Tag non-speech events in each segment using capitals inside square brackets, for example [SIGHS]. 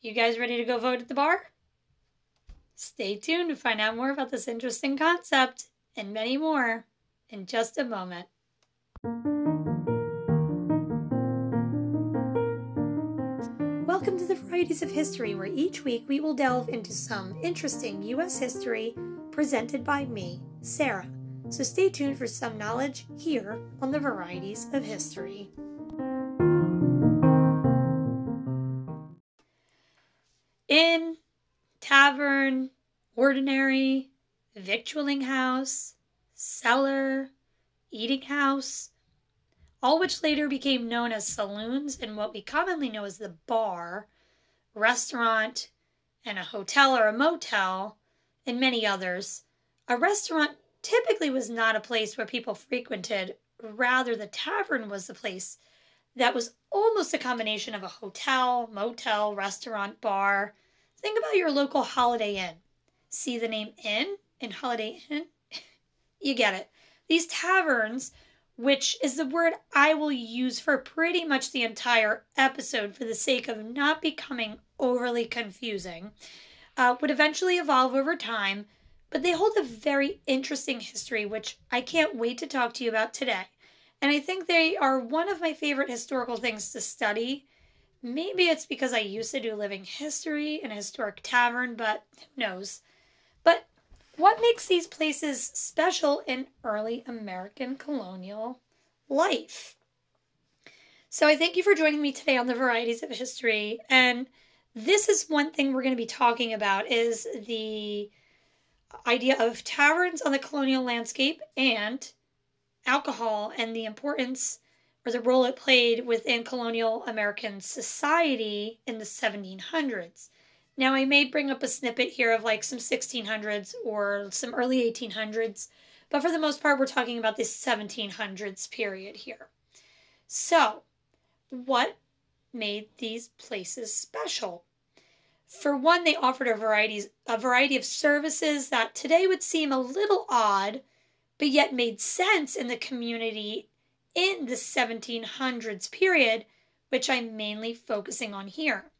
You guys ready to go vote at the bar? Stay tuned to find out more about this interesting concept and many more in just a moment. Welcome to the Varieties of History, where each week we will delve into some interesting U.S. history presented by me, Sarah. So stay tuned for some knowledge here on the Varieties of History. Victualling house, cellar, eating house, all which later became known as saloons and what we commonly know as the bar, restaurant, and a hotel or a motel, and many others. A restaurant typically was not a place where people frequented, rather, the tavern was the place that was almost a combination of a hotel, motel, restaurant, bar. Think about your local Holiday Inn. See the name Inn in Holiday Inn? [LAUGHS] you get it. These taverns, which is the word I will use for pretty much the entire episode for the sake of not becoming overly confusing, uh, would eventually evolve over time, but they hold a very interesting history, which I can't wait to talk to you about today. And I think they are one of my favorite historical things to study. Maybe it's because I used to do living history in a historic tavern, but who knows? But what makes these places special in early American colonial life? So I thank you for joining me today on the varieties of history. And this is one thing we're going to be talking about is the idea of taverns on the colonial landscape and alcohol and the importance or the role it played within colonial American society in the 1700s. Now, I may bring up a snippet here of like some 1600s or some early 1800s, but for the most part, we're talking about this 1700s period here. So, what made these places special? For one, they offered a variety, a variety of services that today would seem a little odd but yet made sense in the community in the 1700s period, which I'm mainly focusing on here.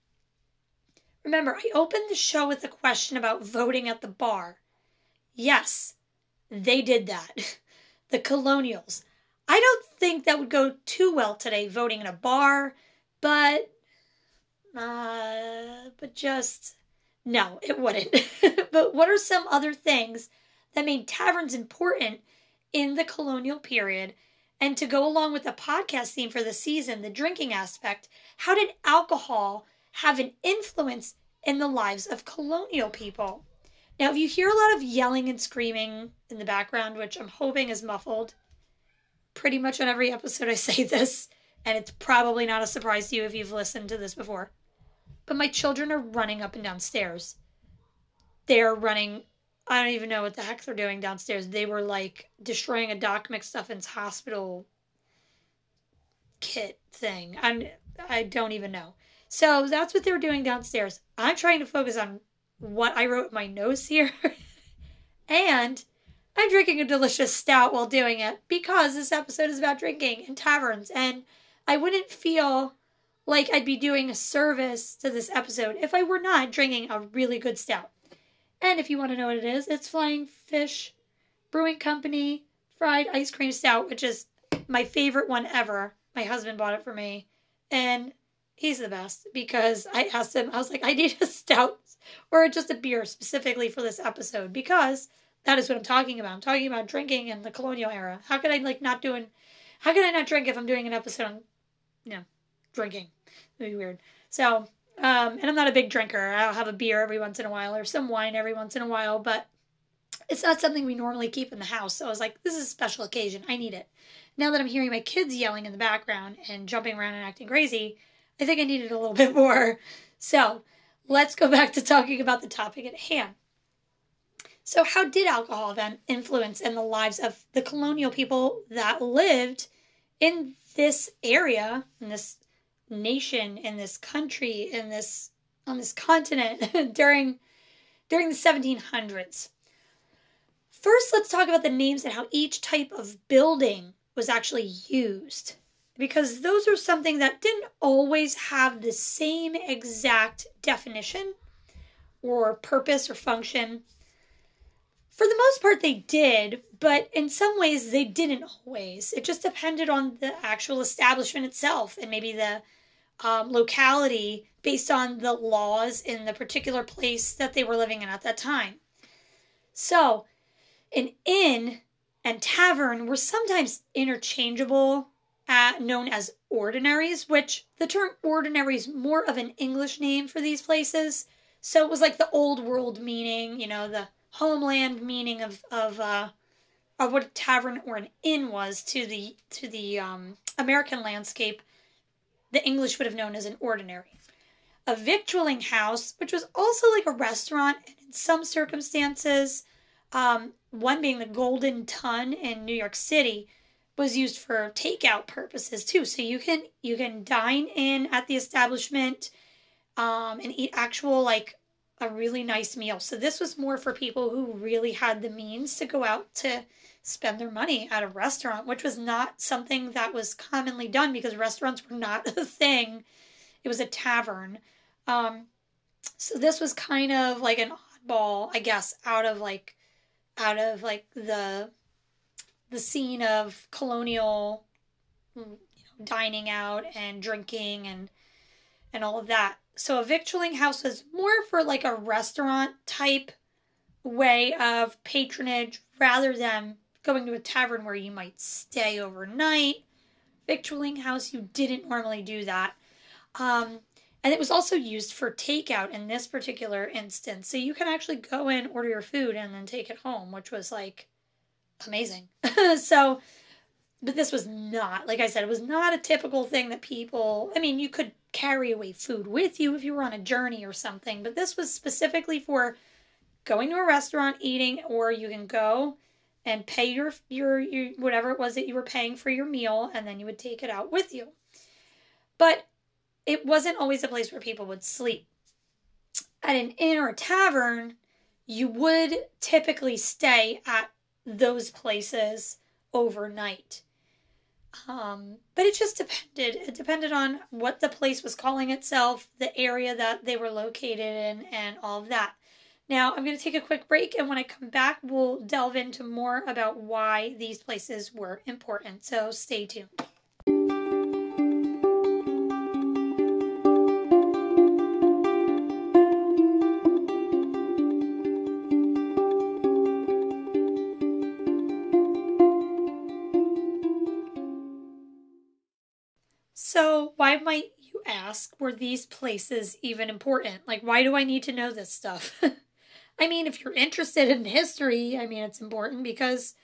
Remember, I opened the show with a question about voting at the bar. Yes, they did that. [LAUGHS] The colonials. I don't think that would go too well today, voting in a bar, but, uh, but just, no, it wouldn't. [LAUGHS] but what are some other things that made taverns important in the colonial period. And to go along with the podcast theme for the season, the drinking aspect, how did alcohol have an influence in the lives of colonial people? Now, if you hear a lot of yelling and screaming in the background, which I'm hoping is muffled, pretty much on every episode I [LAUGHS] say this, and it's probably not a surprise to you if you've listened to this before. But my children are running up and down stairs. They're running I don't even know what the heck they're doing downstairs. They were like destroying a Doc McStuffins hospital kit thing. I'm, I don't even know. So that's what they're doing downstairs. I'm trying to focus on what I wrote my notes here. [LAUGHS] and I'm drinking a delicious stout while doing it because this episode is about drinking in taverns. And I wouldn't feel like I'd be doing a service to this episode if I were not drinking a really good stout. And if you want to know what it is, it's Flying Fish Brewing Company Fried Ice Cream Stout, which is my favorite one ever. My husband bought it for me. And he's the best because I asked him, I was like, I need a [LAUGHS] stout or just a beer specifically for this episode because that is what I'm talking about. I'm talking about drinking in the colonial era. How could I like not doing how could I not drink if I'm doing an episode on you know, drinking? It'd be weird. So um, and I'm not a big drinker. I'll have a beer every once in a while or some wine every once in a while, but it's not something we normally keep in the house. So I was like, this is a special occasion. I need it. Now that I'm hearing my kids yelling in the background and jumping around and acting crazy, I think I needed a little bit more. So let's go back to talking about the topic at hand. So, how did alcohol then influence in the lives of the colonial people that lived in this area, in this nation in this country in this on this continent [LAUGHS] during during the 1700s. First, let's talk about the names and how each type of building was actually used. Because those are something that didn't always have the same exact definition or purpose or function. For the most part, they did, but in some ways, they didn't always. It just depended on the actual establishment itself and maybe the um, locality based on the laws in the particular place that they were living in at that time. So, an inn and tavern were sometimes interchangeable, uh, known as ordinaries, which the term ordinary is more of an English name for these places. So it was like the old world meaning, you know, the homeland meaning of of uh, of what a tavern or an inn was to the to the um, American landscape. The English would have known as an ordinary. A victualling house, which was also like a restaurant, in some circumstances, um, one being the Golden Tun in New York City, was used for takeout purposes too. So you can you can dine in at the establishment um, and eat actual like a really nice meal. So this was more for people who really had the means to go out to spend their money at a restaurant, which was not something that was commonly done because restaurants were not [LAUGHS] a thing. It was a tavern. Um, so this was kind of like an oddball, I guess, out of like out of like the the scene of colonial you know, dining out and drinking and and all of that. So a victualling house was more for like a restaurant type way of patronage rather than going to a tavern where you might stay overnight. Victualling house, you didn't normally do that. Um, and it was also used for takeout in this particular instance. So you can actually go in, order your food, and then take it home, which was like amazing. [LAUGHS] so, but this was not, like I said, it was not a typical thing that people, I mean, you could carry away food with you if you were on a journey or something, but this was specifically for going to a restaurant, eating, or you can go and pay your, your, your whatever it was that you were paying for your meal, and then you would take it out with you. But it wasn't always a place where people would sleep. At an inn or a tavern, you would typically stay at those places overnight. Um, but it just depended. It depended on what the place was calling itself, the area that they were located in, and all of that. Now, I'm going to take a quick break, and when I come back, we'll delve into more about why these places were important. So stay tuned. Why might you ask, were these places even important? Like, why do I need to know this stuff? [LAUGHS] I mean, if you're interested in history, I mean, it's important because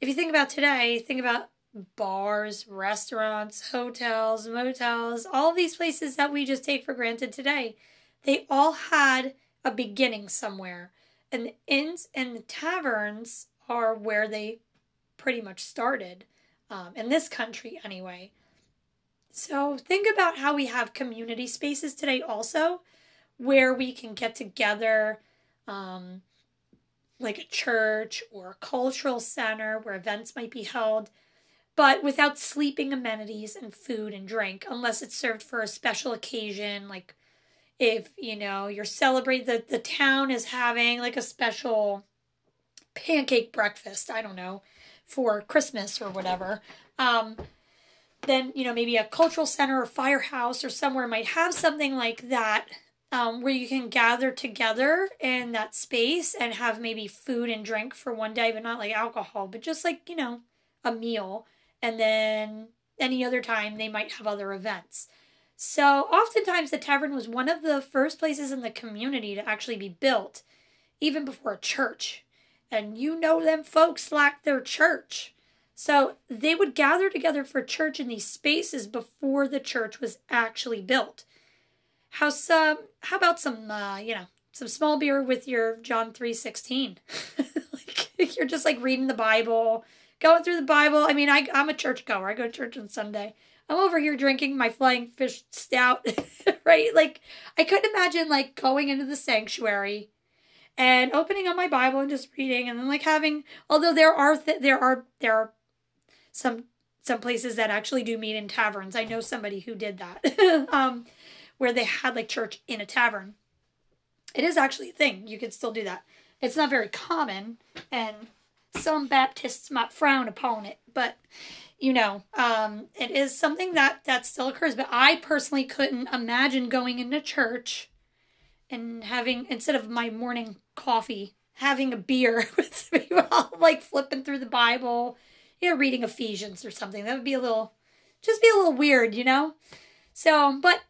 if you think about today, think about bars, restaurants, hotels, motels, all these places that we just take for granted today. They all had a beginning somewhere. And the inns and the taverns are where they pretty much started, um, in this country anyway. So think about how we have community spaces today also, where we can get together, um, like a church or a cultural center where events might be held, but without sleeping amenities and food and drink, unless it's served for a special occasion, like if you know you're celebrating the the town is having like a special pancake breakfast, I don't know, for Christmas or whatever. Um, then you know maybe a cultural center or firehouse or somewhere might have something like that um, where you can gather together in that space and have maybe food and drink for one day but not like alcohol but just like you know a meal. And then any other time they might have other events. So oftentimes the tavern was one of the first places in the community to actually be built even before a church. And you know them folks like their church so they would gather together for church in these spaces before the church was actually built. How some? How about some? Uh, you know, some small beer with your John three sixteen. [LAUGHS] like you're just like reading the Bible, going through the Bible. I mean, I I'm a church goer. I go to church on Sunday. I'm over here drinking my flying fish stout, [LAUGHS] right? Like I couldn't imagine like going into the sanctuary and opening up my Bible and just reading, and then like having. Although there are th- there are there are some some places that actually do meet in taverns. I know somebody who did that, [LAUGHS] um, where they had like church in a tavern. It is actually a thing. You could still do that. It's not very common, and some Baptists might frown upon it, but you know, um, it is something that that still occurs. But I personally couldn't imagine going into church and having instead of my morning coffee, having a beer [LAUGHS] with while like flipping through the Bible, you know, reading Ephesians or something. That would be a little, just be a little weird, you know. So, but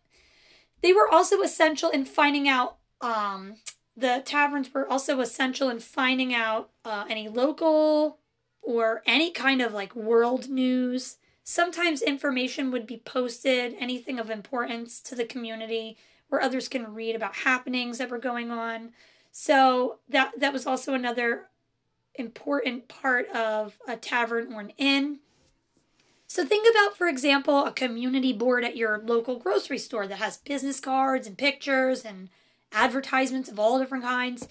they were also essential in finding out um, the taverns were also essential in finding out uh, any local or any kind of like world news. Sometimes information would be posted, anything of importance to the community where others can read about happenings that were going on. So that that was also another important part of a tavern or an inn. So think about, for example, a community board at your local grocery store that has business cards and pictures and advertisements of all different kinds.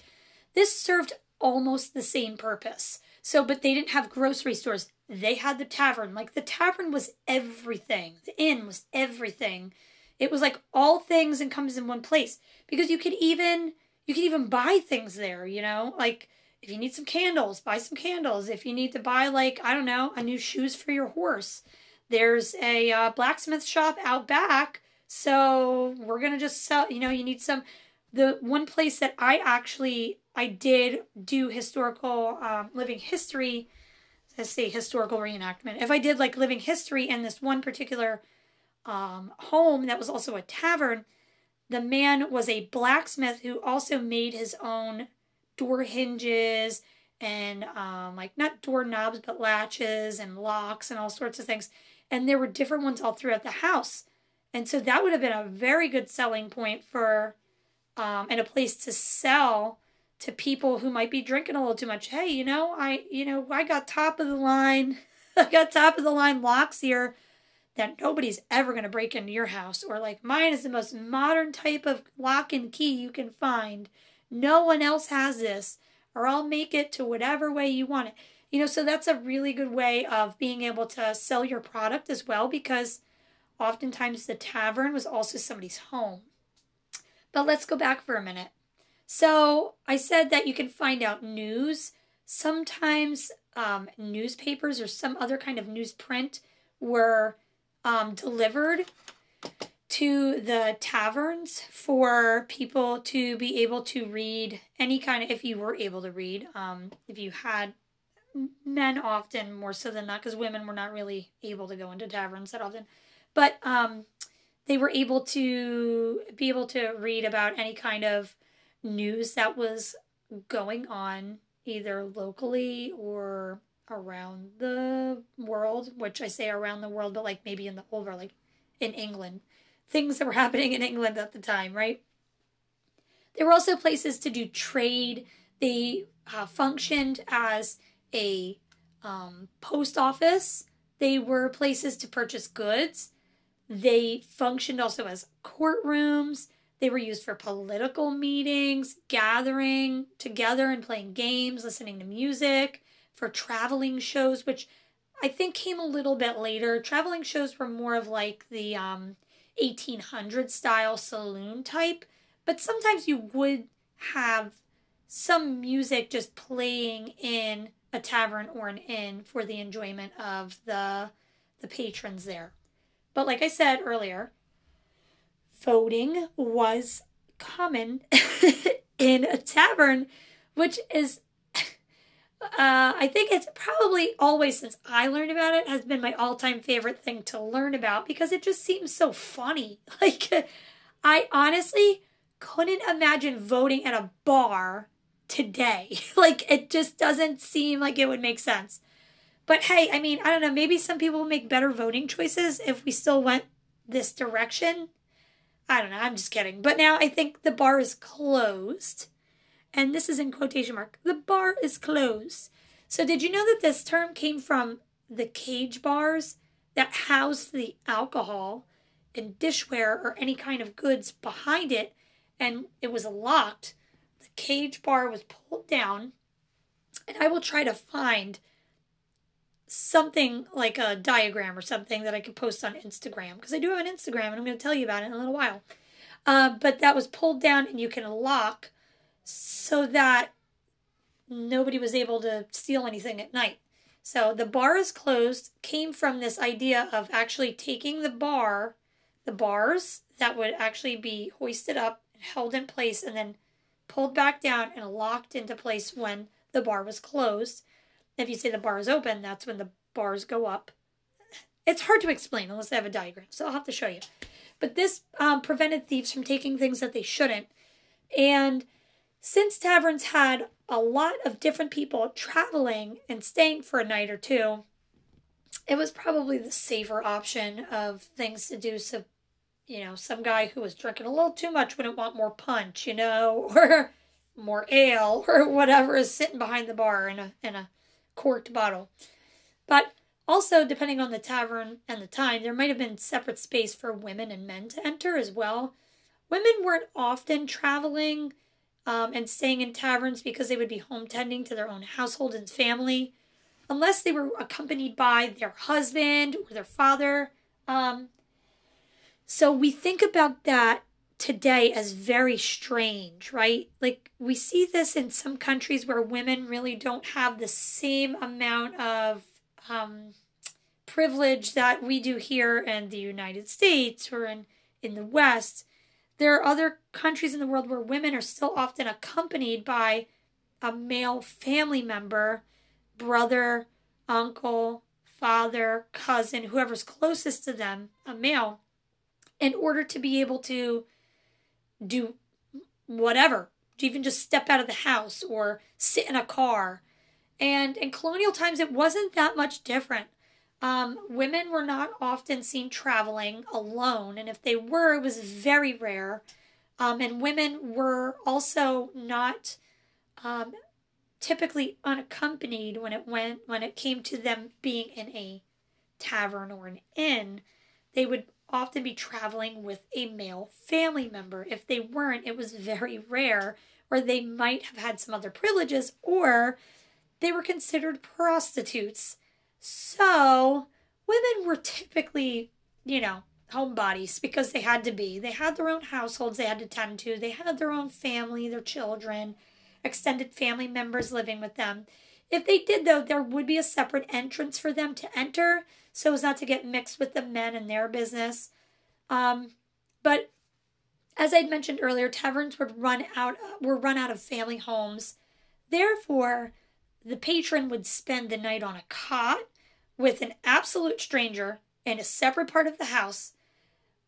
This served almost the same purpose. So, but they didn't have grocery stores. They had the tavern. Like the tavern was everything. The inn was everything. It was like all things and comes in one place because you could even you could even buy things there, you know? Like if you need some candles, buy some candles. If you need to buy like, I don't know, a new shoes for your horse. There's a uh, blacksmith shop out back. So, we're going to just sell, you know, you need some the one place that I actually I did do historical um, living history. Let's say historical reenactment. If I did like living history in this one particular um, home that was also a tavern, the man was a blacksmith who also made his own door hinges and um, like not door knobs but latches and locks and all sorts of things. And there were different ones all throughout the house. And so that would have been a very good selling point for um, and a place to sell to people who might be drinking a little too much. Hey, you know, I you know, I got top of the line [LAUGHS] I got top of the line locks here that nobody's ever going to break into your house or like mine is the most modern type of lock and key you can find. No one else has this or I'll make it to whatever way you want it. You know, so that's a really good way of being able to sell your product as well because oftentimes the tavern was also somebody's home. But let's go back for a minute. So I said that you can find out news. Sometimes um, newspapers or some other kind of newsprint were um, delivered to the taverns for people to be able to read any kind of, if you were able to read, um, if you had men often more so than not, because women were not really able to go into taverns that often. But um, they were able to be able to read about any kind of news that was going on either locally or around the world, which I say around the world, but like maybe in the over like in England, things that were happening in England at the time, right? There were also places to do trade. They uh, functioned as a um, post office. They were places to purchase goods. They functioned also as courtrooms. They were used for political meetings, gathering together and playing games, listening to music, for traveling shows, which I think came a little bit later. Traveling shows were more of like the um, 1800 style saloon type, but sometimes you would have some music just playing in a tavern or an inn for the enjoyment of the the patrons there. But like I said earlier, voting was common [LAUGHS] in a tavern, which is, uh, I think it's probably always since I learned about it has been my all time favorite thing to learn about because it just seems so funny. [LAUGHS] Like, I honestly couldn't imagine voting at a bar today. [LAUGHS] like, it just doesn't seem like it would make sense. But hey, I mean, I don't know, maybe some people make better voting choices if we still went this direction. I don't know, I'm just kidding. But now I think the bar is closed. And this is in quotation mark. The bar is closed. So did you know that this term came from the cage bars that housed the alcohol and dishware or any kind of goods behind it and it was locked? The cage bar was pulled down and I will try to find something like a diagram or something that I could post on Instagram because I do have an Instagram and I'm going to tell you about it in a little while. Uh, but that was pulled down and you can lock so that nobody was able to steal anything at night. So the bar is closed came from this idea of actually taking the bar, the bars that would actually be hoisted up and held in place and then pulled back down and locked into place when the bar was closed. If you say the bar is open, that's when the bars go up. It's hard to explain unless I have a diagram, so I'll have to show you. But this um, prevented thieves from taking things that they shouldn't. And since taverns had a lot of different people traveling and staying for a night or two, it was probably the safer option of things to do. So, you know, some guy who was drinking a little too much wouldn't want more punch, you know, [LAUGHS] or more ale [LAUGHS] or whatever is sitting behind the bar in a in a corked bottle. But also, depending on the tavern and the time, there might have been separate space for women and men to enter as well. Women weren't often traveling um, and staying in taverns because they would be home tending to their own household and family, unless they were accompanied by their husband or their father. Um, so we think about that today as very strange, right? Like we see this in some countries where women really don't have the same amount of um, privilege that we do here in the United States or in, in the West. There are other countries in the world where women are still often accompanied by a male family member, brother, uncle, father, cousin, whoever's closest to them, a male, in order to be able to do whatever, to even just step out of the house or sit in a car. And in colonial times, it wasn't that much different. Um, women were not often seen traveling alone, and if they were, it was very rare. Um, and women were also not um, typically unaccompanied when it went when it came to them being in a tavern or an inn. They would often be traveling with a male family member. If they weren't, it was very rare, or they might have had some other privileges, or they were considered prostitutes. So, women were typically, you know, homebodies because they had to be. They had their own households they had to tend to, they had their own family, their children, extended family members living with them. If they did, though, there would be a separate entrance for them to enter so as not to get mixed with the men and their business. Um, but as I'd mentioned earlier, taverns would run out were run out of family homes. Therefore, the patron would spend the night on a cot with an absolute stranger in a separate part of the house,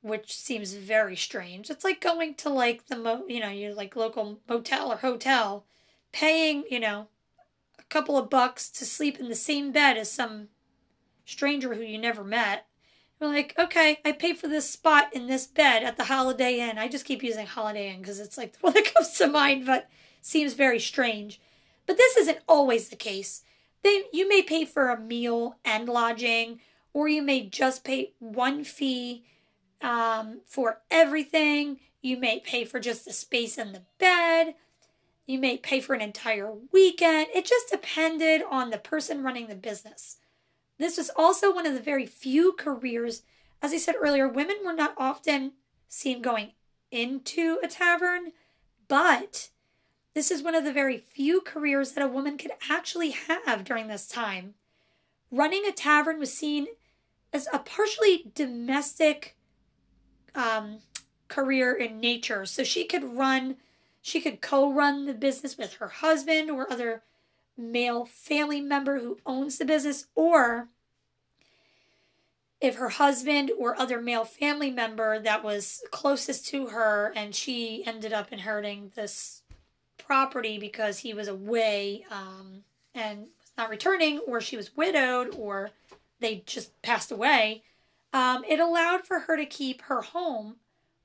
which seems very strange. It's like going to like the mo, you know, your like local motel or hotel, paying, you know, a couple of bucks to sleep in the same bed as some stranger who you never met. You're like, okay, I paid for this spot in this bed at the Holiday Inn. I just keep using Holiday Inn because it's like [LAUGHS] the one that comes to mind, but seems very strange. But this isn't always the case. They, you may pay for a meal and lodging, or you may just pay one fee um, for everything. You may pay for just the space in the bed. You may pay for an entire weekend. It just depended on the person running the business. This was also one of the very few careers, as I said earlier, women were not often seen going into a tavern, but this is one of the very few careers that a woman could actually have during this time. Running a tavern was seen as a partially domestic um, career in nature. So she could run, she could co run the business with her husband or other male family member who owns the business, or if her husband or other male family member that was closest to her and she ended up inheriting this property because he was away um, and was not returning, or she was widowed, or they just passed away, um, it allowed for her to keep her home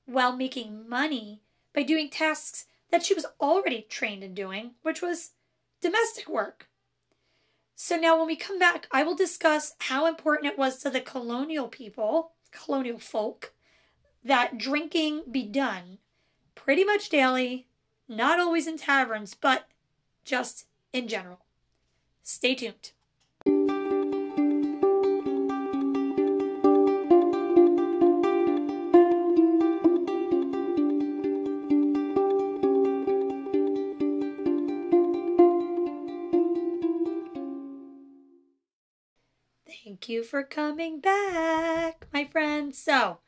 while making money by doing tasks that she was already trained in doing, which was domestic work. So now when we come back, I will discuss how important it was to the colonial people, colonial folk, that drinking be done pretty much daily, not always in taverns, but just in general. Stay tuned. Thank you for coming back, my friend. So,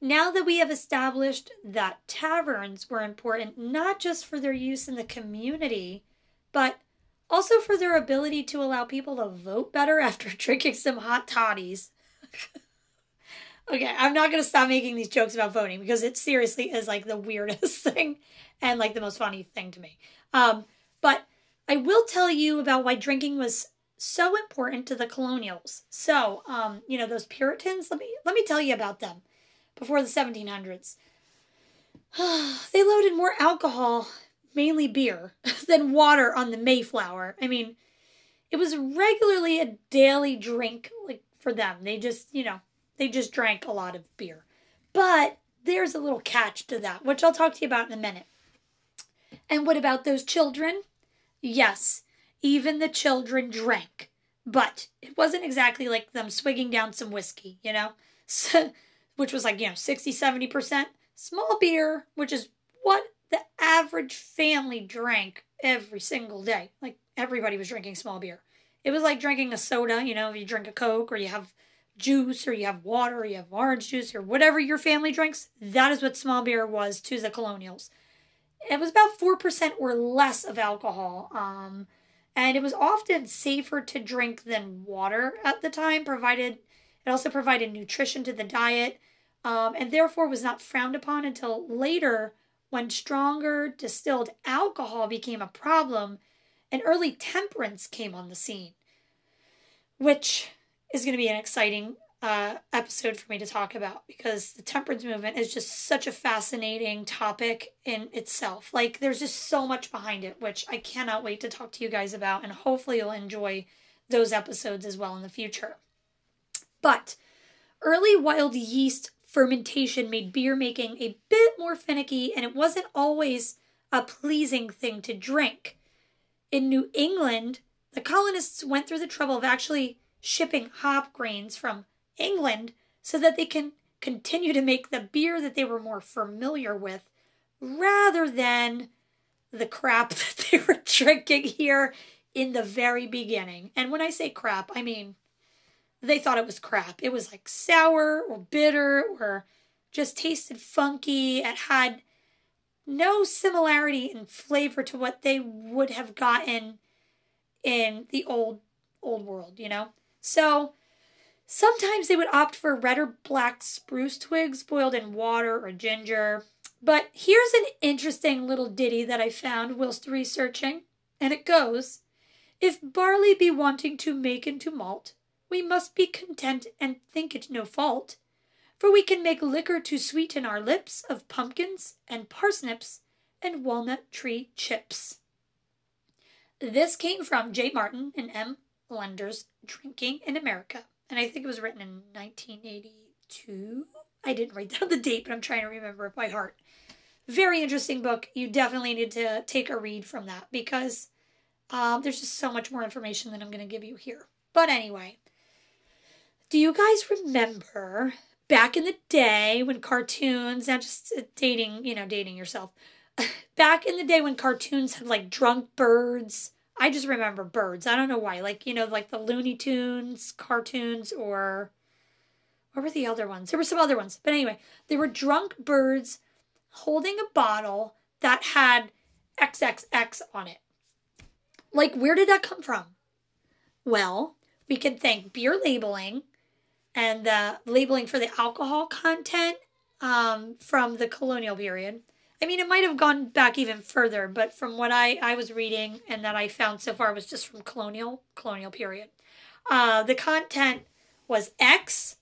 now that we have established that taverns were important not just for their use in the community, but also for their ability to allow people to vote better [LAUGHS] after drinking some hot toddies. [LAUGHS] okay, I'm not going to stop making these jokes about voting because it seriously is like the weirdest [LAUGHS] thing and like the most funny thing to me. Um, but I will tell you about why drinking was so important to the colonials. So, um, you know, those Puritans, let me let me tell you about them before the 1700s. [SIGHS] they loaded more alcohol, mainly beer, [LAUGHS] than water on the Mayflower. I mean, it was regularly a daily drink like for them. They just, you know, they just drank a lot of beer. But there's a little catch to that, which I'll talk to you about in a minute. And what about those children? Yes, even the children drank. But it wasn't exactly like them swigging down some whiskey, you know? [LAUGHS] So, which was like, you know, 60, 70%. Small beer, which is what the average family drank every single day. Like everybody was drinking small beer. It was like drinking a soda, you know, you drink a Coke or you have juice or you have water or you have orange juice or whatever your family drinks. That is what small beer was to the colonials. It was about 4% or less of alcohol. Um, and it was often safer to drink than water at the time, provided it also provided nutrition to the diet, um, and therefore was not frowned upon until later when stronger distilled alcohol became a problem and early temperance came on the scene, which is going to be an exciting uh, episode for me to talk about because the temperance movement is just such a fascinating topic in itself. Like, there's just so much behind it, which I cannot wait to talk to you guys about, and hopefully, you'll enjoy those episodes as well in the future. But early wild yeast fermentation made beer making a bit more finicky, and it wasn't always a pleasing thing to drink. In New England, the colonists went through the trouble of actually shipping hop grains from England so that they can continue to make the beer that they were more familiar with rather than the crap [LAUGHS] that they were drinking here in the very beginning. And when I say crap, I mean they thought it was crap. It was like sour or bitter or just tasted funky. It had no similarity in flavor to what they would have gotten in the old old world, you know? So Sometimes they would opt for red or black spruce twigs boiled in water or ginger. But here's an interesting little ditty that I found whilst researching, and it goes If barley be wanting to make into malt, we must be content and think it no fault. For we can make liquor to sweeten our lips of pumpkins and parsnips and walnut tree chips. This came from J. Martin and M. Lender's Drinking in America and I think it was written in 1982. I didn't write down the date, but I'm trying to remember it by heart. Very interesting book. You definitely need to take a read from that because um, there's just so much more information than I'm going to give you here. But anyway, do you guys remember back in the day when cartoons, not just dating, you know, dating yourself, [LAUGHS] back in the day when cartoons had like drunk birds I just remember birds. I don't know why. Like, you know, like the Looney Tunes cartoons or what were the other ones? There were some other ones. But anyway, they were drunk birds holding a bottle that had XXX on it. Like, where did that come from? Well, we can thank beer labeling and the labeling for the alcohol content um, from the colonial period. I mean, it might have gone back even further, but from what I, I was reading and that I found so far was just from colonial colonial period. Uh, the content was X,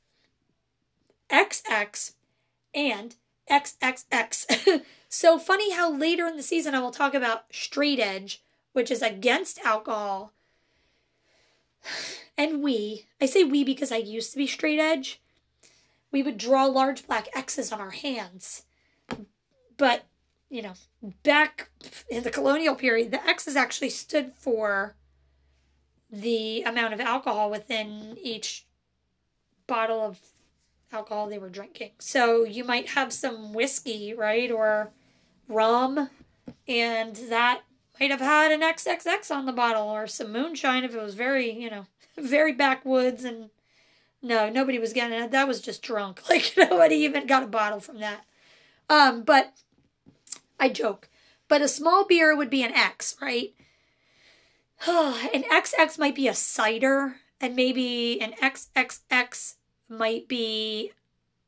XX, and XXX. [LAUGHS] so funny how later in the season I will talk about straight edge, which is against alcohol. And we, I say we because I used to be straight edge, we would draw large black X's on our hands. But you know, back in the colonial period, the X's actually stood for the amount of alcohol within each bottle of alcohol they were drinking. So you might have some whiskey, right, or rum, and that might have had an XXX on the bottle, or some moonshine if it was very, you know, very backwoods and no, nobody was getting it. That was just drunk. [LAUGHS] Like nobody even got a bottle from that. Um, but I joke. But a small beer would be an X, right? [SIGHS] an XX might be a cider, and maybe an XXX might be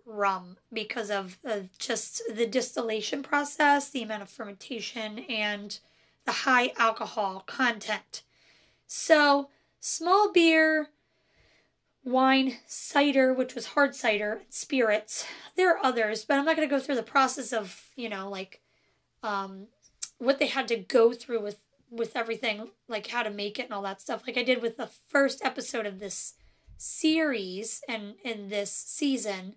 rum because of uh, just the distillation process, the amount of fermentation, and the high alcohol content. So, small beer, wine, cider, which was hard cider, spirits. There are others, but I'm not going to go through the process of, you know, like um, what they had to go through with with everything, like how to make it and all that stuff, like I did with the first episode of this series and in this season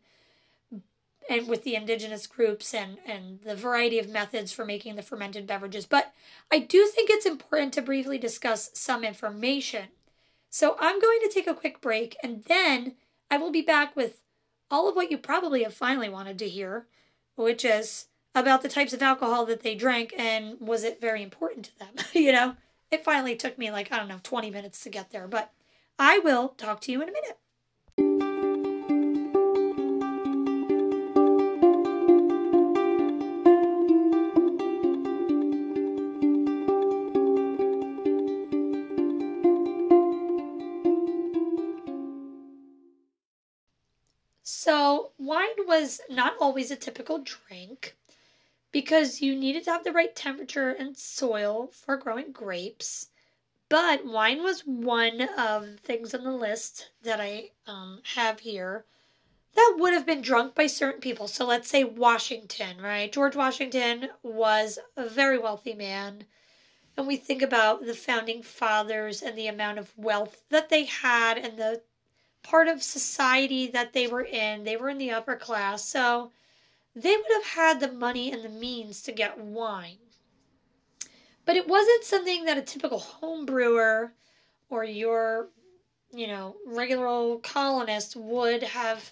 and with the indigenous groups and and the variety of methods for making the fermented beverages but i do think it's important to briefly discuss some information so i'm going to take a quick break and then i will be back with all of what you probably have finally wanted to hear which is about the types of alcohol that they drank and was it very important to them [LAUGHS] you know? It finally took me like i don't know 20 minutes to get there but i will talk to you in a minute wine was not always a typical drink because you needed to have the right temperature and soil for growing grapes. But wine was one of the things on the list that I um, have here that would have been drunk by certain people. So let's say Washington, right? George Washington was a very wealthy man. And we think about the founding fathers and the amount of wealth that they had and the part of society that they were in. They were in the upper class, so they would have had the money and the means to get wine. But it wasn't something that a typical home brewer or your, you know, regular old colonist would have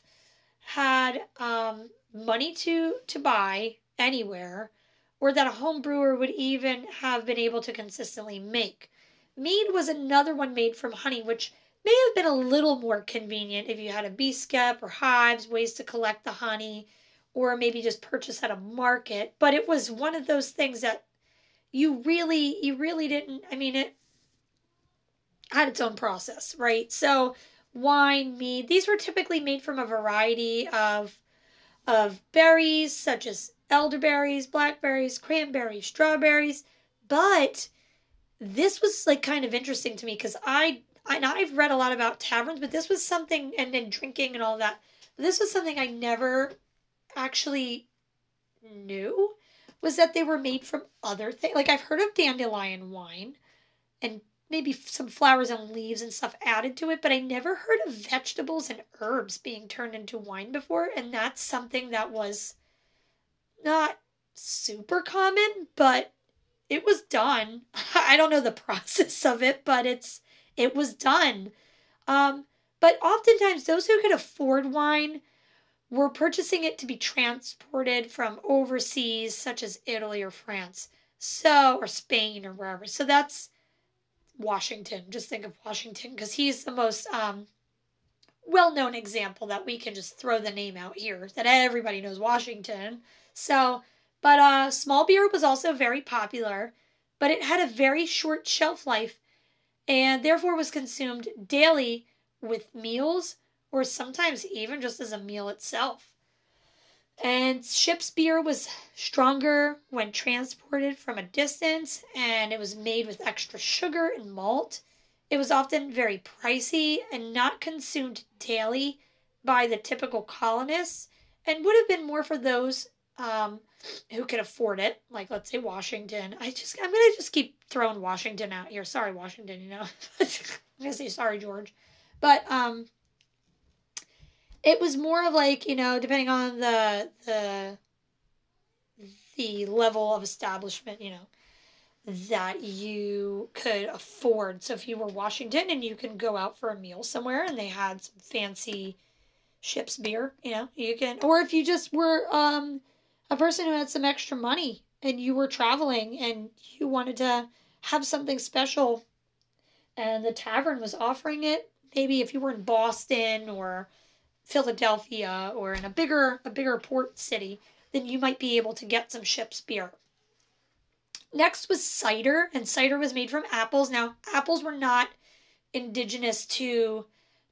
had um, money to to buy anywhere, or that a home brewer would even have been able to consistently make. Mead was another one made from honey, which may have been a little more convenient if you had a bee skep or hives, ways to collect the honey, or maybe just purchase at a market. But it was one of those things that you really, you really didn't, I mean, it had its own process, right? So wine, mead, these were typically made from a variety of of berries such as elderberries, blackberries, cranberries, strawberries, but this was like kind of interesting to me because I I know I've read a lot about taverns, but this was something, and then drinking and all that. But This was something I never actually knew was that they were made from other things. Like I've heard of dandelion wine, and maybe some flowers and leaves and stuff added to it, but I never heard of vegetables and herbs being turned into wine before, and that's something that was not super common, but it was done. [LAUGHS] I don't know the [LAUGHS] process of it, but it's it was done. Um, but oftentimes, those who could afford wine were purchasing it to be transported from overseas, such as Italy or France, so or Spain or wherever. So that's Washington. Just think of Washington because he's the most um, well-known example that we can just throw the name out here that everybody knows Washington. So, but uh, small beer was also very popular, but it had a very short shelf life and therefore was consumed daily with meals or sometimes even just as a meal itself. And ship's beer was stronger when transported from a distance, and it was made with extra sugar and malt. It was often very pricey and not consumed daily by the typical colonists, and would have been more for those um, who can afford it, like let's say Washington. I just I'm gonna just keep throwing Washington out here. Sorry, Washington. You know, [LAUGHS] I'm gonna say sorry, George, but um, it was more of like you know depending on the the the level of establishment, you know that you could afford. So if you were Washington and you can go out for a meal somewhere and they had some fancy ship's beer, you know, you can or if you just were um a person who had some extra money and you were traveling and you wanted to have something special and the tavern was offering it, maybe if you were in Boston or Philadelphia or in a bigger a bigger port city, then you might be able to get some ship's beer. Next was cider, and cider was made from apples. Now, apples were not indigenous to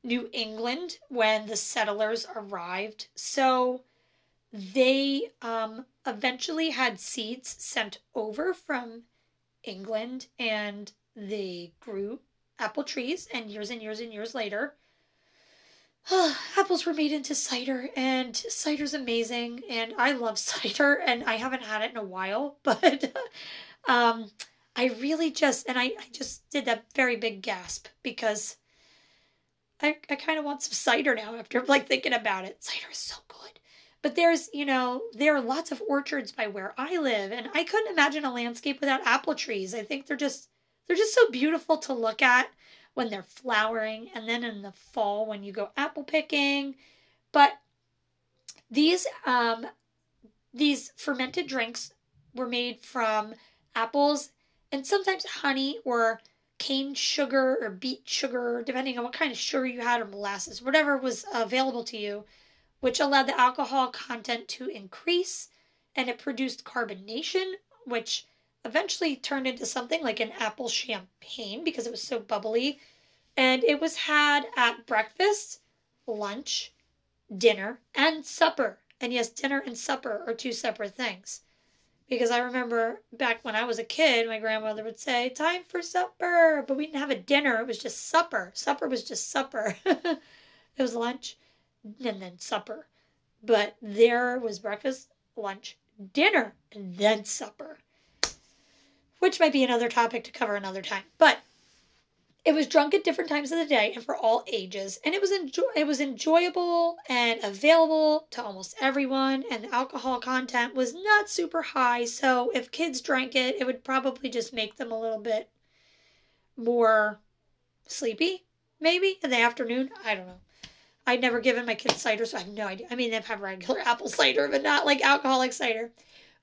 New England when the settlers arrived, so they um, eventually had seeds sent over from England and they grew apple trees. And years and years and years later, [SIGHS] apples were made into cider, and cider's amazing. And I love [LAUGHS] cider, and I haven't had it in a while, [LAUGHS] but um, I really just, and I, I just did that very big gasp because I, I kind of want some cider now after like thinking about it. Cider is so good. But there's, you know, there are lots of orchards by where I live, and I couldn't imagine a landscape without apple trees. I think they're just they're just so beautiful to look at when they're flowering and then in the fall when you go apple picking. But these um these fermented drinks were made from apples and sometimes honey or cane sugar or beet sugar, depending on what kind of sugar you had or molasses, whatever was available to you which allowed the alcohol content to increase and it produced carbonation, which eventually turned into something like an apple champagne because it was so bubbly. And it was had at breakfast, lunch, dinner, and supper. And yes, dinner and supper are two separate things. Because I remember back when I was a kid, my grandmother would say, Time for supper. But we didn't have a dinner, it was just supper. Supper was just supper. [LAUGHS] it was lunch and then supper. But there was breakfast, lunch, dinner, and then supper, which might be another topic to cover another time. But it was drunk at different times of the day and for all ages, and it was it was enjoyable and available to almost everyone. And the alcohol content was not super high, so if kids drank it, it would probably just make them a little bit more sleepy, maybe in the afternoon. I don't know. I'd never given my kids cider, so I have no idea. I mean, they've had regular [LAUGHS] apple cider, but not like alcoholic cider.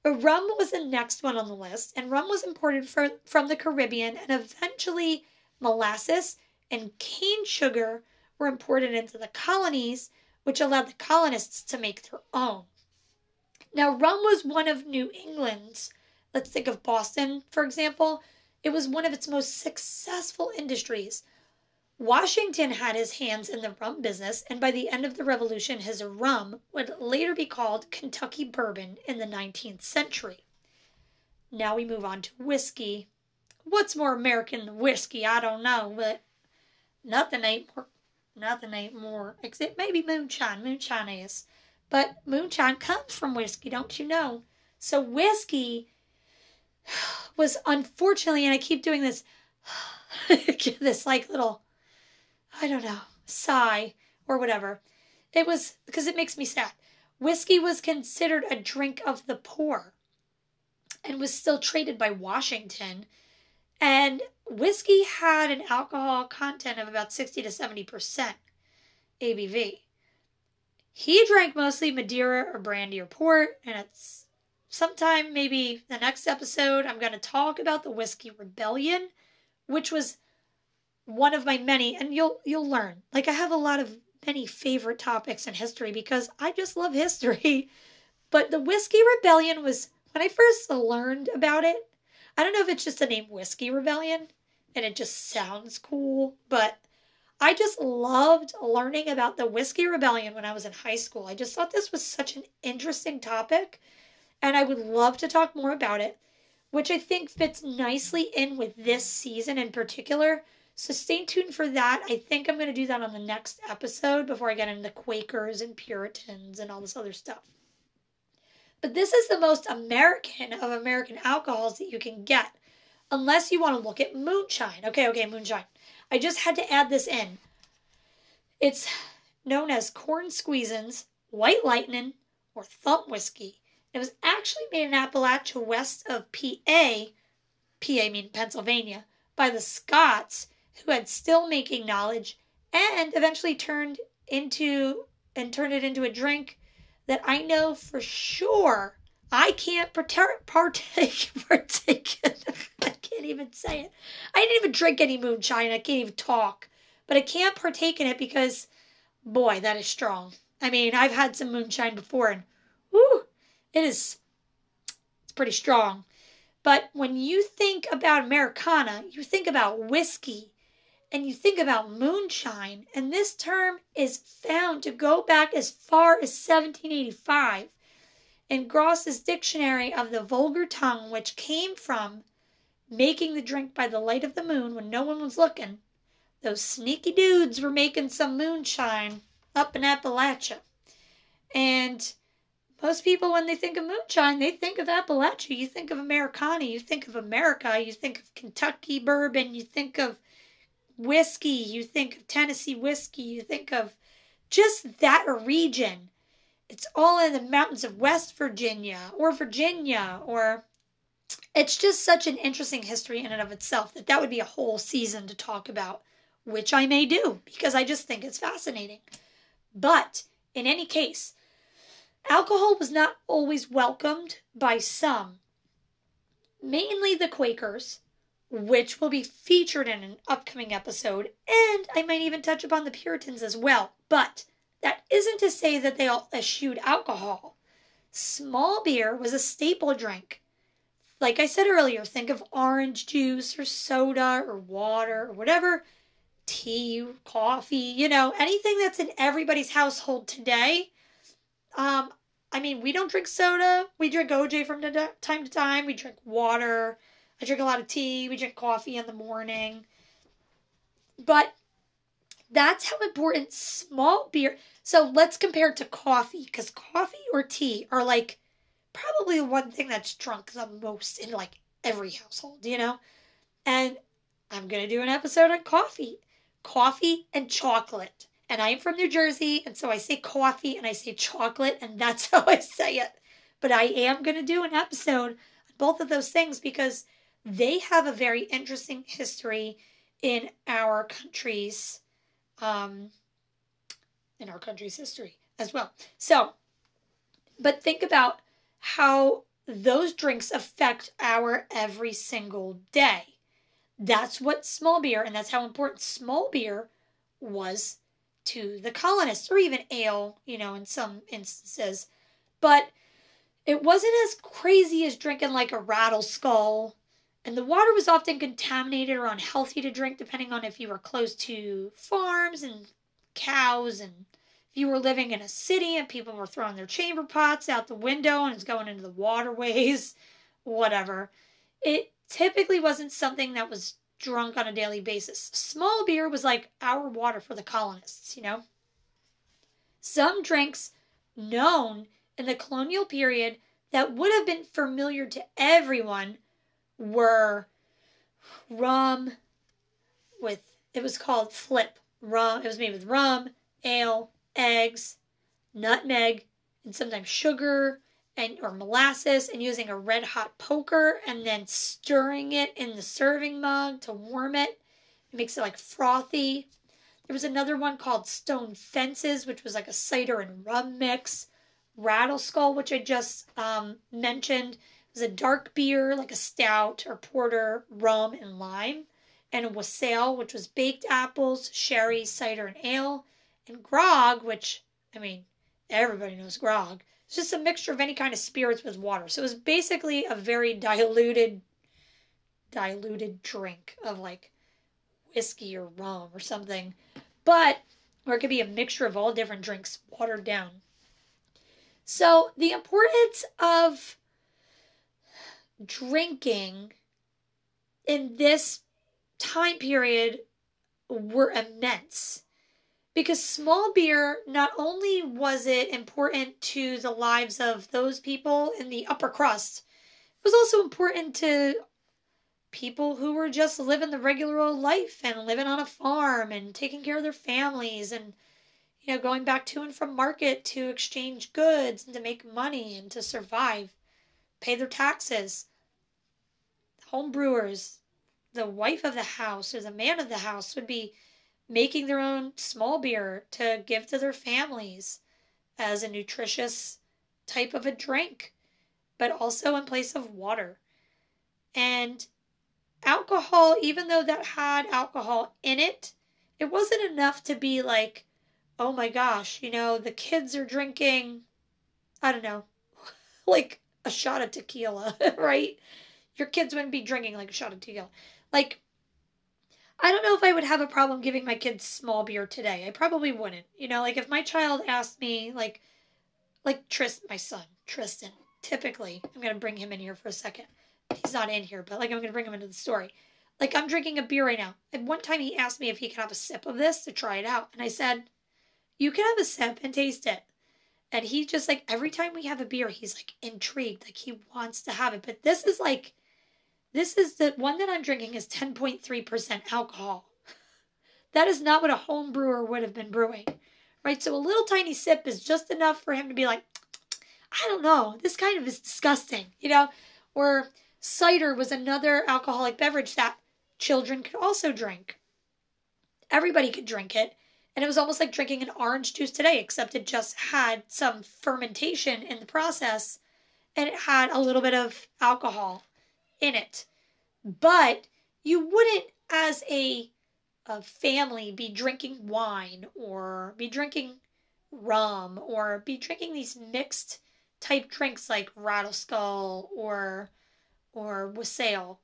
But rum was the next one on the list, and rum was imported for, from the Caribbean, and eventually molasses and cane sugar were imported into the colonies, which allowed the colonists to make their own. Now, rum was one of New England's, let's think of Boston, for example, it was one of its most successful industries Washington had his hands in the rum business, and by the end of the Revolution, his rum would later be called Kentucky bourbon in the 19th century. Now we move on to whiskey. What's more American than whiskey? I don't know, but nothing ain't more. Nothing ain't more. Except maybe moonshine. Moonshine is, but moonshine comes from whiskey, don't you know? So whiskey [SIGHS] was unfortunately, and I keep doing this, [SIGHS] this like little I don't know, sigh or whatever. It was because it makes me sad. Whiskey was considered a drink of the poor and was still traded by Washington. And whiskey had an alcohol content of about 60 to 70% ABV. He drank mostly Madeira or brandy or port, and it's sometime maybe the next episode I'm going to talk about the whiskey rebellion, which was one of my many and you'll you'll learn. Like I have a lot of many favorite topics in history because I just love history. [LAUGHS] But the Whiskey Rebellion was when I first learned about it. I don't know if it's just the name Whiskey Rebellion and it just sounds cool, but I just loved learning about the Whiskey Rebellion when I was in high school. I just thought this was such an interesting topic and I would love to talk more about it, which I think fits nicely in with this season in particular so stay tuned for that. I think I'm going to do that on the next episode before I get into Quakers and Puritans and all this other stuff. But this is the most American of American alcohols that you can get, unless you want to look at moonshine. Okay, okay, moonshine. I just had to add this in. It's known as corn squeezins, white lightning, or thump whiskey. It was actually made in Appalachia west of PA, PA meaning Pennsylvania, by the Scots who had still making knowledge and eventually turned into and turned it into a drink that I know for sure I can't partake [LAUGHS] partake in. [LAUGHS] I can't even say it. I didn't even drink any moonshine. I can't even talk. but I can't partake in it because, boy, that is strong. I mean, I've had some moonshine before and, whoo, it is, it's pretty strong. But when you think about Americana, you think about whiskey and you think about moonshine, and this term is found to go back as far as 1785 in Grose's Dictionary of the Vulgar Tongue, which came from making the drink by the light of the moon when no one was looking. Those sneaky dudes were making some moonshine up in Appalachia. And most people, when they think of moonshine, they think of Appalachia. You think of Americana, you think of America, you think of Kentucky bourbon, you think of whiskey, you think of Tennessee whiskey, you think of just that region. It's all in the mountains of West Virginia or Virginia or it's just such an interesting history in and of itself that that would be a whole season to talk about, which I may do because I just think it's fascinating. But in any case, alcohol was not always welcomed by some, mainly the Quakers, which will be featured in an upcoming episode, and I might even touch upon the Puritans as well. But that isn't to say that they all eschewed alcohol. Small beer was a staple drink. Like I said earlier, think of orange juice or soda or water or whatever, tea, coffee, you know, anything that's in everybody's household today. Um, I mean, we don't drink soda. We drink OJ from time to time. We drink water. I drink a lot of tea. We drink coffee in the morning. But that's how important small beer. So let's compare it to coffee because coffee or tea are like probably the one thing that's drunk the most in like every household, you know? And I'm going to do an episode on coffee. Coffee and chocolate. And I'm from New Jersey, and so I say coffee and I say chocolate, and that's [LAUGHS] how I say it. But I am going to do an episode on both of those things because they have a very interesting history in our country's um, in our country's history as well. So, but think about how those drinks affect our every single day. That's what small beer, and that's how important small beer was to the colonists, or even ale, you know, in some instances. But it wasn't as crazy as drinking like a rattle skull and the water was often contaminated or unhealthy to drink, depending on if you were close to farms and cows, and if you were living in a city and people were throwing their chamber pots out the window and it's going into the waterways, [LAUGHS] whatever. It typically wasn't something that was drunk on a daily basis. Small beer was like our water for the colonists, you know? Some drinks known in the colonial period that would have been familiar to everyone were rum with it was called flip. Rum it was made with rum ale eggs nutmeg and sometimes sugar and or molasses and using a red hot poker and then stirring it in the serving mug to warm it. It makes it like frothy. There was another one called stone fences which was like a cider and rum mix. Rattle skull which i just um, mentioned was a dark beer, like a stout or porter, rum, and lime, and a wassail, which was baked apples, sherry, cider, and ale, and grog, which, I mean, everybody knows grog. It's just a mixture of any kind of spirits with water. So it was basically a very diluted, diluted drink of like whiskey or rum or something. But, or it could be a mixture of all different drinks watered down. So the importance of drinking in this time period were immense. Because small beer not only was it important to the lives of those people in the upper crust it was also important to people who were just living the regular old life and living on a farm and taking care of their families and you know going back to and from market to exchange goods and to make money and to survive pay their taxes home brewers, the wife of the house or the man of the house would be making their own small beer to give to their families as a nutritious type of a drink, but also in place of water. And alcohol, even though that had alcohol in it, it wasn't enough to be like, oh my gosh, you know, the kids are drinking, I don't know, [LAUGHS] like a shot of tequila, [LAUGHS] right? Your kids wouldn't be drinking like a shot of tequila. Like, I don't know if I would have a problem giving my kids small beer today. I probably wouldn't. You know, like if my child asked me, like, like Tristan, my son, Tristan, typically, I'm going to bring him in here for a second. He's not in here, but like I'm going to bring him into the story. Like I'm drinking a beer right now. And one time he asked me if he could have a sip of this to try it out. And I said, You can have a sip and taste it. And he just like every time we have a beer, he's like intrigued. Like he wants to have it. But this is like this is the one that I'm drinking is 10.3% alcohol. [LAUGHS] That is not what a home brewer would have been brewing. Right? So a little tiny sip is just enough for him to be like, [TSK] I don't know, this kind of is disgusting, you know? Or cider was another alcoholic beverage that children could also drink. Everybody could drink it. And it was almost like drinking an orange juice today, except it just had some fermentation in the process and it had a little bit of alcohol in it. But you wouldn't, as a, a family, be drinking wine or be drinking rum or be drinking these mixed type drinks like rattle skull or or wassail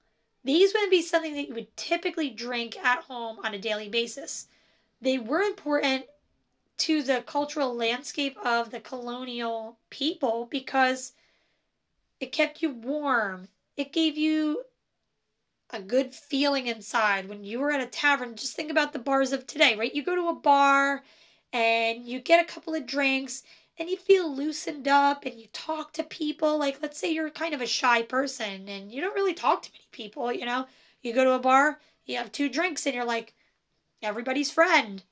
these wouldn't be something that you would typically drink at home on a daily basis. They were important to the cultural landscape of the colonial people because it kept you warm. It gave you a good feeling inside when you were at a tavern. Just think about the bars of today, right? You go to a bar and you get a couple of drinks and you feel loosened up and you talk to people. Like, let's say you're kind of a shy person and you don't really talk to many people, you know? You go to a bar, you have two drinks, and you're like everybody's friend.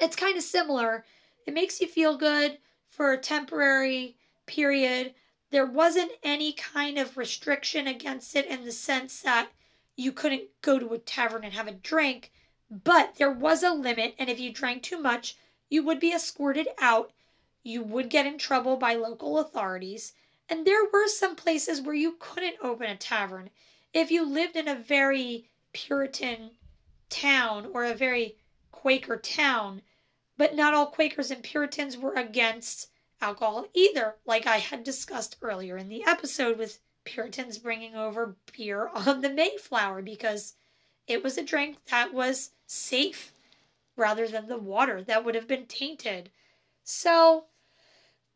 It's kind of similar. It makes you feel good for a temporary period. There wasn't any kind of restriction against it in the sense that you couldn't go to a tavern and have a drink, but there was a limit, and if you drank too much, you would be escorted out you would get in trouble by local authorities, and there were some places where you couldn't open a tavern. If you lived in a very Puritan town or a very Quaker town, but not all Quakers and Puritans were against alcohol either, like I had discussed earlier in the episode with Puritans bringing over beer [LAUGHS] on the Mayflower because it was a drink that was safe rather than the water that would have been tainted. So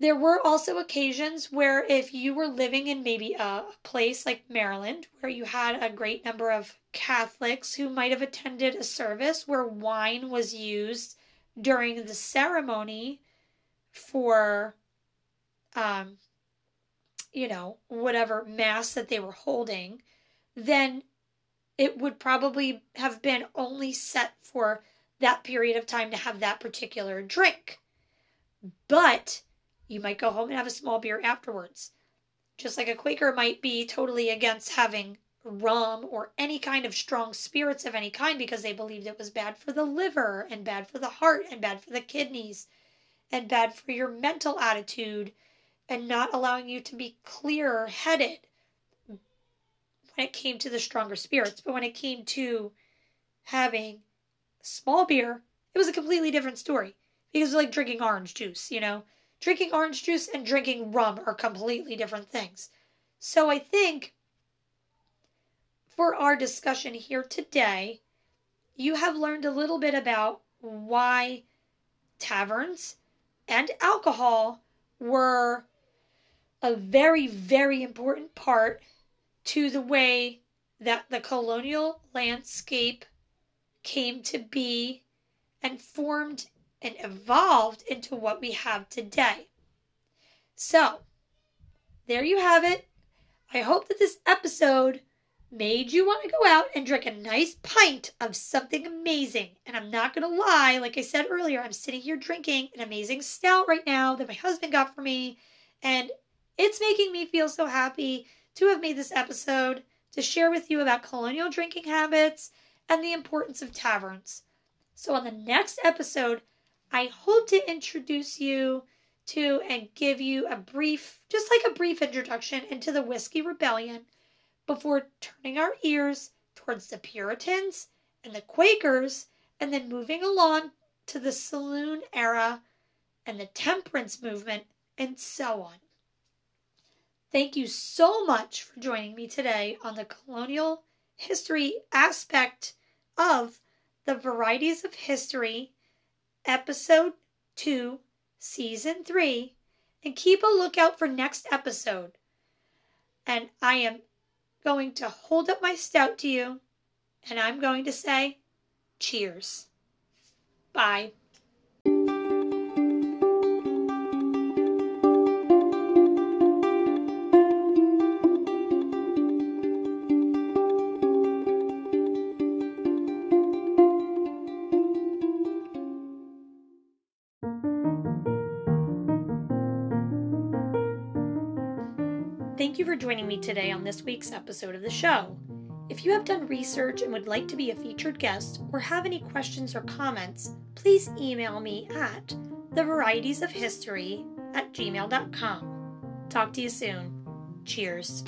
there were also occasions where if you were living in maybe a place like Maryland where you had a great number of Catholics who might have attended a service where wine was used during the ceremony for um you know whatever mass that they were holding then it would probably have been only set for that period of time to have that particular drink but you might go home and have a small beer afterwards. Just like a Quaker might be totally against having rum or any kind of strong spirits of any kind because they believed it was bad for the liver and bad for the heart and bad for the kidneys and bad for your mental attitude and not allowing you to be clear headed when it came to the stronger spirits. But when it came to having small beer, it was a completely different story because like drinking orange juice, you know? Drinking orange juice and drinking rum are completely different things. So I think for our discussion here today, you have learned a little bit about why taverns and alcohol were a very, very important part to the way that the colonial landscape came to be and formed and evolved into what we have today. So, there you have it. I hope that this episode made you want to go out and drink a nice pint of something amazing. And I'm not going to lie, like I said earlier, I'm sitting here drinking an amazing stout right now that my husband got for me. And it's making me feel so happy to have made this episode to share with you about colonial drinking habits and the importance of taverns. So, on the next episode, I hope to introduce you to and give you a brief, just like a brief introduction into the Whiskey Rebellion before turning our ears towards the Puritans and the Quakers and then moving along to the saloon era and the temperance movement, and so on. Thank you so much for joining me today on the colonial history aspect of the Varieties of History, Episode 2, Season 3, and keep a lookout for next episode. And I am going to hold up my stout to you, and I'm going to say, cheers. Bye. Today on this week's episode of the show. If you have done research and would like to be a featured guest or have any questions or comments, please email me at thevarietiesofhistory at gmail.com. Talk to you soon. Cheers.